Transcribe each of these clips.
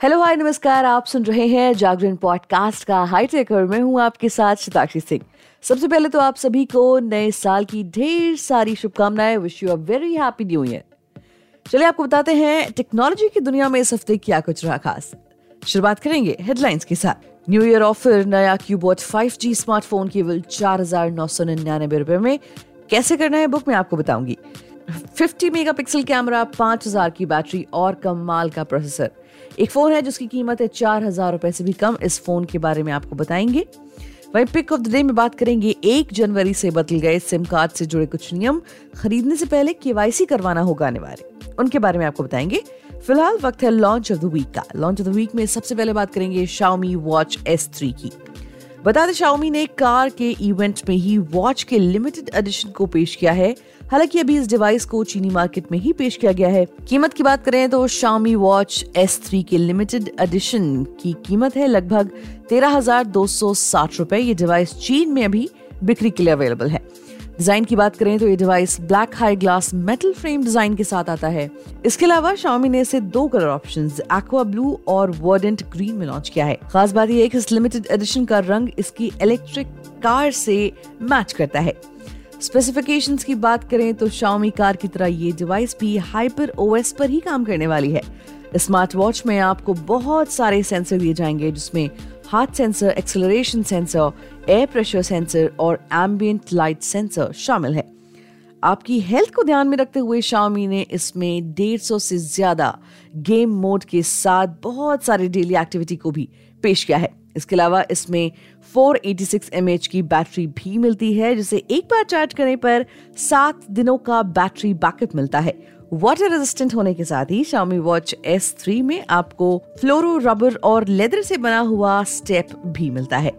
Hello hi नमस्कार, आप सुन रहे हैं जागरण पॉडकास्ट का हाईटेक और मैं हूँ आपके साथ शताक्षी सिंह। सबसे पहले तो आप सभी को नए साल की ढेर सारी शुभकामनाएँ wish you a very happy new year चलिए आपको बताते हैं टेक्नोलॉजी की दुनिया में इस हफ़्ते क्या कुछ रहा खास। शुरुआत करेंगे हेडलाइंस के साथ। न्यू ईयर ऑफ़र नया क्यूबोट 5G स्मार्टफ़ोन केवल चार हज़ार नौ सौ निन्यानबे रुपए में। कैसे करना है बुक में आपको बताऊँगी। 50 मेगापिक्सल कैमरा 5000 की बैटरी और कमाल का प्रोसेसर। एक फ़ोन है जिसकी कीमत है चार हज़ार रुपए से भी कम। इस फ़ोन के बारे में आपको बताएँगे। वही पिक ऑफ़ द डे में बात करेंगे। एक जनवरी से बदल गए सिम कार्ड से जुड़े कुछ नियम। खरीदने से पहले केवाईसी करवाना होगा अनिवार्य। उनके बारे में आपको बताएँगे। फ़िलहाल वक्त है लॉन्च ऑफ़ द वीक का। लॉन्च ऑफ़ द वीक में सबसे पहले बात करेंगे शाओमी वॉच एस थ्री की। बता दें शाओमी ने कार के इवेंट में ही वॉच के लिमिटेड एडिशन को पेश किया है। हालाँकि अभी इस डिवाइस को चीनी मार्केट में ही पेश किया गया है। कीमत की बात करें तो शामी वॉच एस थ्री के लिमिटेड एडिशन की कीमत है लगभग तेरह हज़ार दो सौ साठ रुपए। ये डिवाइस चीन में अभी बिक्री के लिए अवेलेबल है। डिज़ाइन की बात करें तो ये device black high glass metal frame design के साथ आता है। इसके अलावा शाओमी ने इसे दो कलर ऑप्शन एक्वा ब्लू और वर्डेंट ग्रीन में लॉन्च किया है। खास बात यह है कि इस लिमिटेड एडिशन का रंग इसकी इलेक्ट्रिक कार से मैच करता है। स्पेसिफिकेशंस की बात करें तो शाओमी कार की तरह ये डिवाइस भी हाइपर ओएस पर ही काम करने वाली है। स्मार्ट वॉच में आपको बहुत सारे सेंसर दिए जाएँगे, जिसमें हाथ sensor acceleration sensor air pressure sensor और एम्बियंट लाइट सेंसर शामिल है। आपकी हेल्थ को ध्यान में रखते हुए शाओमी ने इसमें डेढ़ सौ से ज़्यादा गेम मोड के साथ बहुत सारे डेली एक्टिविटी को भी पेश किया है। इसके अलावा इसमें 486 mAh की बैटरी भी मिलती है, जिसे एक बार चार्ज करने पर सात दिनों का बैटरी बैकअप मिलता है। वाटर रेजिस्टेंट होने के साथ ही Xiaomi Watch S3 में आपको फ्लोरो रबर और लेदर से बना हुआ स्टेप भी मिलता है।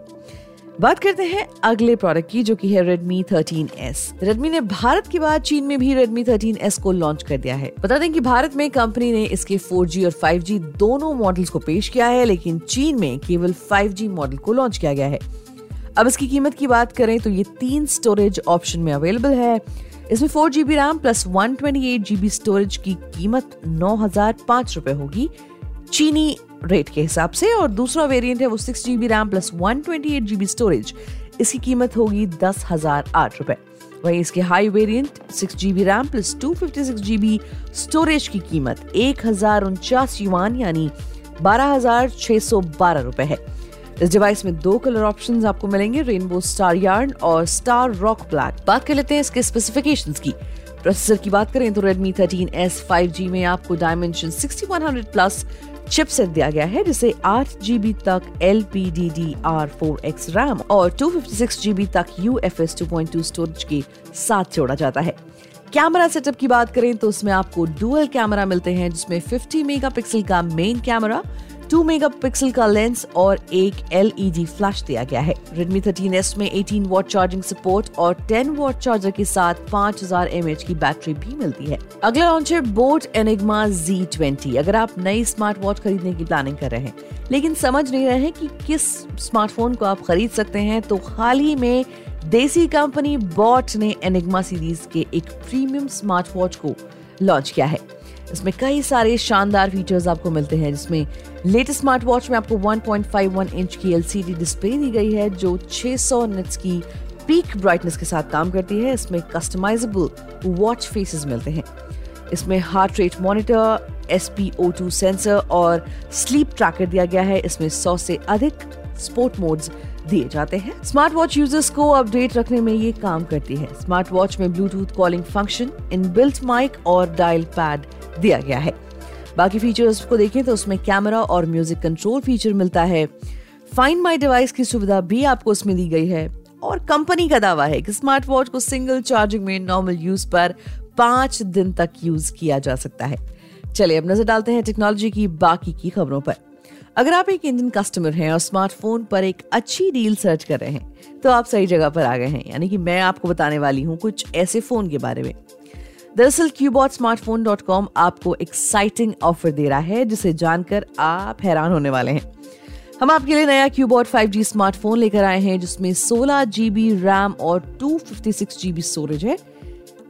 बात करते हैं अगले प्रोडक्ट की, जो कि है Redmi 13S Redmi ने भारत के बाद चीन में भी Redmi 13S को लॉन्च कर दिया है। बता दें कि भारत में कंपनी ने इसके 4G और 5G दोनों मॉडल्स को पेश किया है, लेकिन चीन में केवल 5G मॉडल को लॉन्च किया गया है। अब इसकी कीमत की बात करें तो ये तीन स्टोरेज ऑप्शन में अवेलेबल है। इसमें four GB RAM plus one twenty eight GB storage की कीमत नौ हज़ार पाँच होगी। चीनी रेट के हिसाब से, और दूसरा वेरिएंट है वो six GB RAM plus one twenty eight GB storage इसकी कीमत होगी दस हज़ार आठ रुपए। वहीं इसके high variant six GB RAM plus two fifty six GB storage की कीमत एक हज़ार उनचास युवान यानी बारह हज़ार छह सौ बारह रुपए है। इस डिवाइस में दो कलर ऑप्शंस आपको मिलेंगे रेनबो स्टार यार्न और स्टार रॉक ब्लैक बात कर लेते हैं इसके स्पेसिफिकेशंस की। प्रोसेसर की बात करें तो Redmi 13S 5G में आपको Dimensity 6100 प्लस चिपसेट दिया गया है, जिसे आठ जीबी तक L P D D R four X RAM और टू फिफ्टी सिक्स जीबी तक U F S two point two storage के साथ जोड़ा जाता है। कैमरा सेटअप की बात करें तो उसमें आपको डुअल कैमरा मिलते हैं, जिसमें 50 मेगापिक्सल का मेन कैमरा 2 मेगापिक्सल का लेंस और एक एलईडी फ्लैश दिया गया है। Redmi 13S में 18 वॉट चार्जिंग सपोर्ट और 10 वॉट चार्जर के साथ 5000 हज़ार की बैटरी भी मिलती है। अगला लॉन्च है बोट एनिग्मा Z20 अगर आप नई स्मार्ट वॉच खरीदने की प्लानिंग कर रहे हैं, लेकिन समझ नहीं रहे हैं कि किस स्मार्टफ़ोन को आप खरीद सकते हैं तो हाल ही में देसी कंपनी बॉट ने एनिग्मा सीरीज़ के एक प्रीमियम स्मार्ट वॉच को लॉन्च किया है। इसमें कई सारे शानदार फीचर्स आपको मिलते हैं, जिसमें लेटेस्ट स्मार्ट वॉच में आपको 1.51 इंच की एलसीडी डिस्प्ले दी गई है, जो 600 निट्स की पीक ब्राइटनेस के साथ काम करती है। इसमें कस्टमाइजेबल वॉच फेसेस मिलते हैं। इसमें heart rate monitor S sensor और स्लीप ट्रैकर दिया गया है। इसमें सौ से अधिक स्पोर्ट मोड्स दिए जाते हैं। स्मार्ट वॉच यूज़र्स को अपडेट रखने में ये काम करती है। स्मार्ट वॉच में Bluetooth calling function in built mic और डायल पैड दिया गया है। बाकी फीचर्स को देखें तो उसमें कैमरा और म्यूज़िक कंट्रोल फीचर मिलता है। फाइंड माई डिवाइस की सुविधा भी आपको उसमें दी गई है। और कंपनी का दावा है कि स्मार्ट वॉच को सिंगल चार्जिंग में नॉर्मल यूज़ पर पाँच दिन तक यूज़ किया जा सकता है। चलिए अब नज़र डालते हैं टेक्नोलॉजी की बाकी की खबरों पर। अगर आप एक इंडियन कस्टमर हैं और स्मार्टफ़ोन पर एक अच्छी डील सर्च कर रहे हैं तो आप सही जगह पर आ गए हैं। यानी कि मैं आपको बताने वाली हूँ कुछ ऐसे फ़ोन के बारे में। दरअसल क्यूबॉट स्मार्टफ़ोन डॉट कॉम आपको एक्साइटिंग ऑफ़र दे रहा है, जिसे जानकर आप हैरान होने वाले हैं। हम आपके लिए नया क्यूबॉट 5G स्मार्टफ़ोन लेकर आए हैं, जिसमें 16 जीबी रैम और 256 जीबी स्टोरेज है।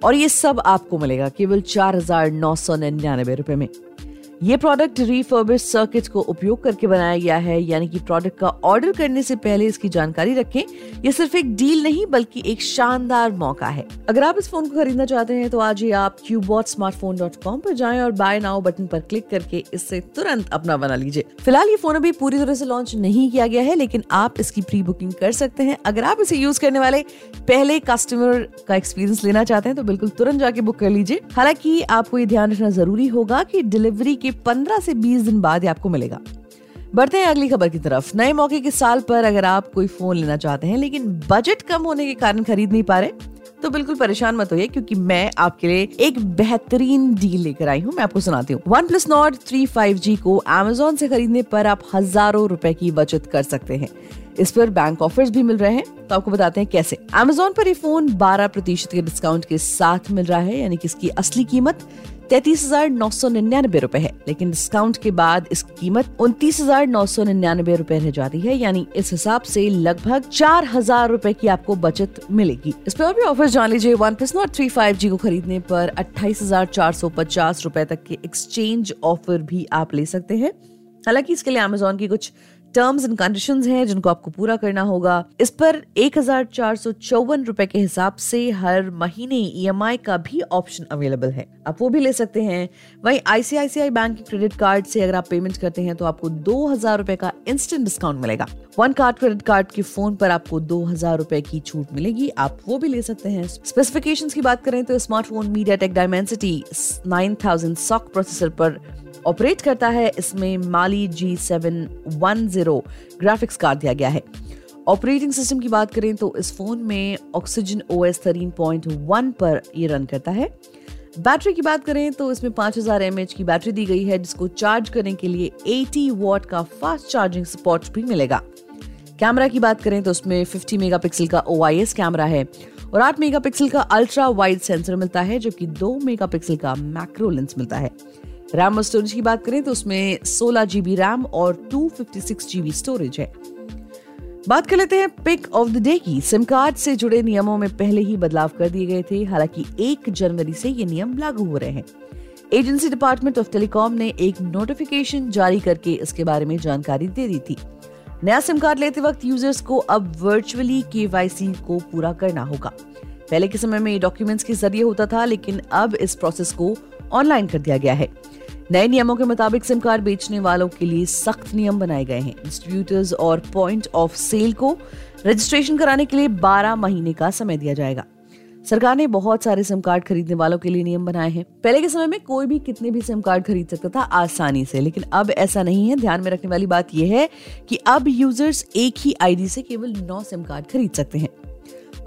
और ये सब आपको मिलेगा, केवल चार हज़ार नौ सौ निन्यानबे रुपए में। ये प्रोडक्ट रिफर्बिश सर्किट को उपयोग करके बनाया गया है, यानी कि प्रोडक्ट का ऑर्डर करने से पहले इसकी जानकारी रखें। ये सिर्फ़ एक डील नहीं, बल्कि एक शानदार मौका है। अगर आप इस फ़ोन को खरीदना चाहते हैं तो आज ही आप क्यूबॉट स्मार्टफ़ोन डॉट कॉम पर जाए और बाय नाउ बटन पर क्लिक करके इससे तुरंत अपना बना लीजिए। फ़िलहाल ये फ़ोन अभी पूरी तरह से लॉन्च नहीं किया गया है, लेकिन आप इसकी प्री बुकिंग कर सकते हैं। अगर आप इसे यूज़ करने वाले पहले कस्टमर का एक्सपीरियंस लेना चाहते हैं तो बिल्कुल तुरंत जाके बुक कर लीजिए। हालाँकि आपको ये ध्यान रखना ज़रूरी होगा कि डिलीवरी के 15 से 20 दिन बाद ही आपको मिलेगा। बढ़ते हैं अगली खबर की तरफ़। नए मौके के साल पर अगर आप कोई फ़ोन लेना चाहते हैं, लेकिन बजट कम होने के कारण खरीद नहीं पा रहे तो बिल्कुल परेशान मत होइए, क्योंकि मैं आपके लिए एक बेहतरीन डील लेकर आई हूँ। मैं आपको सुनाती हूँ। One plus Nord three five G को अमेजोन से खरीदने पर आप हज़ारों रुपए की बचत कर सकते हैं। इस पर बैंक ऑफर्स भी मिल रहे हैं। तो आपको बताते हैं कैसे। अमेजोन पर ये फ़ोन 12 प्रतिशत के डिस्काउंट के साथ मिल रहा है, यानी कि इसकी असली कीमत तैतीस हज़ार नौ सौ निन्यानबे रूपए है। लेकिन डिस्काउंट के बाद इसकी कीमत उनतीस हज़ार नौ सौ निन्यानबे रूपए रह जाती है, यानी इस हिसाब से लगभग चार हज़ार रूपए की आपको बचत मिलेगी। इस पर और भी ऑफ़र जान लीजिए। One plus Nord three five G को खरीदने पर अट्ठाईस हज़ार चार सौ पचास रूपए तक के एक्सचेंज ऑफ़र भी आप ले सकते हैं। हालाँकि इसके लिए अमेजोन की कुछ टर्म्स एंड कंडीशंस हैं जिनको आपको पूरा करना होगा। इस पर एक हज़ार चार सौ चौवन रुपए के हिसाब से हर महीने ईएमआई e का भी ऑप्शन अवेलेबल है। आप वो भी ले सकते हैं। वहीं आईसीआईसीआई बैंक के क्रेडिट कार्ड से अगर आप पेमेंट करते हैं तो आपको दो हज़ार रुपए का इंस्टेंट डिस्काउंट मिलेगा। वन कार्ड क्रेडिट कार्ड के फ़ोन पर आपको दो हज़ार रुपए की छूट मिलेगी। आप वो भी ले सकते हैं। स्पेसिफिकेशंस की बात करें तो smartphone MediaTek Dimensity nine thousand SoC processor पर ऑपरेट करता है। इसमें Mali G seven one zero graphics card दिया गया है। ऑपरेटिंग सिस्टम की बात करें तो इस फ़ोन में Oxygen O S thirteen point one पर ये रन करता है। बैटरी की बात करें तो इसमें 5000 हज़ार की बैटरी दी गई है, जिसको चार्ज करने के लिए 80 वॉट का फास्ट चार्जिंग सपोर्ट भी मिलेगा। कैमरा की बात करें तो उसमें 50 मेगापिक्सल का ओ कैमरा है और 8 मेगापिक्सल का अल्ट्रा वाइड सेंसर मिलता है, जबकि 2 मेगापिक्सल का मैक्रो लेंस मिलता है। रैम और स्टोरेज की बात करें तो उसमें सोलह जीबी रैम और two fifty six GB storage है। बात कर लेते हैं पिक ऑफ़ द डे की। सिम कार्ड से जुड़े नियमों में पहले ही बदलाव कर दिए गए थे। हालाँकि एक जनवरी से ये नियम लागू हो रहे हैं। एजेंसी डिपार्टमेंट ऑफ़ टेलीकॉम ने एक नोटिफिकेशन जारी करके इसके बारे में जानकारी दे दी थी। नया सिम कार्ड लेते वक्त यूज़र्स को अब वर्चुअली केवाईसी को पूरा करना होगा। पहले के समय में डॉक्यूमेंट्स के ज़रिए होता था, लेकिन अब इस प्रोसेस को ऑनलाइन कर दिया गया है। नए नियमों के मुताबिक सिम कार्ड बेचने वालों के लिए सख्त नियम बनाए गए हैं। डिस्ट्रीब्यूटर्स और पॉइंट ऑफ़ सेल को रजिस्ट्रेशन कराने के लिए 12 महीने का समय दिया जाएगा। सरकार ने बहुत सारे सिम कार्ड खरीदने वालों के लिए नियम बनाए हैं। पहले के समय में कोई भी कितने भी सिम कार्ड खरीद सकता था आसानी से, लेकिन अब ऐसा नहीं है। ध्यान में रखने वाली बात यह है कि अब यूज़र्स एक ही आईडी से केवल नौ सिम कार्ड खरीद सकते हैं।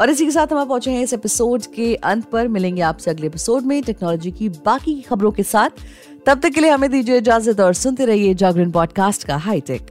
और इसी के साथ हम आप पहुँचे हैं इस एपिसोड के अंत पर। मिलेंगे आपसे अगले एपिसोड में टेक्नोलॉजी की बाकी खबरों के साथ। तब तक के लिए हमें दीजिए इजाज़त और सुनते रहिए जागरण पॉडकास्ट का हाईटेक।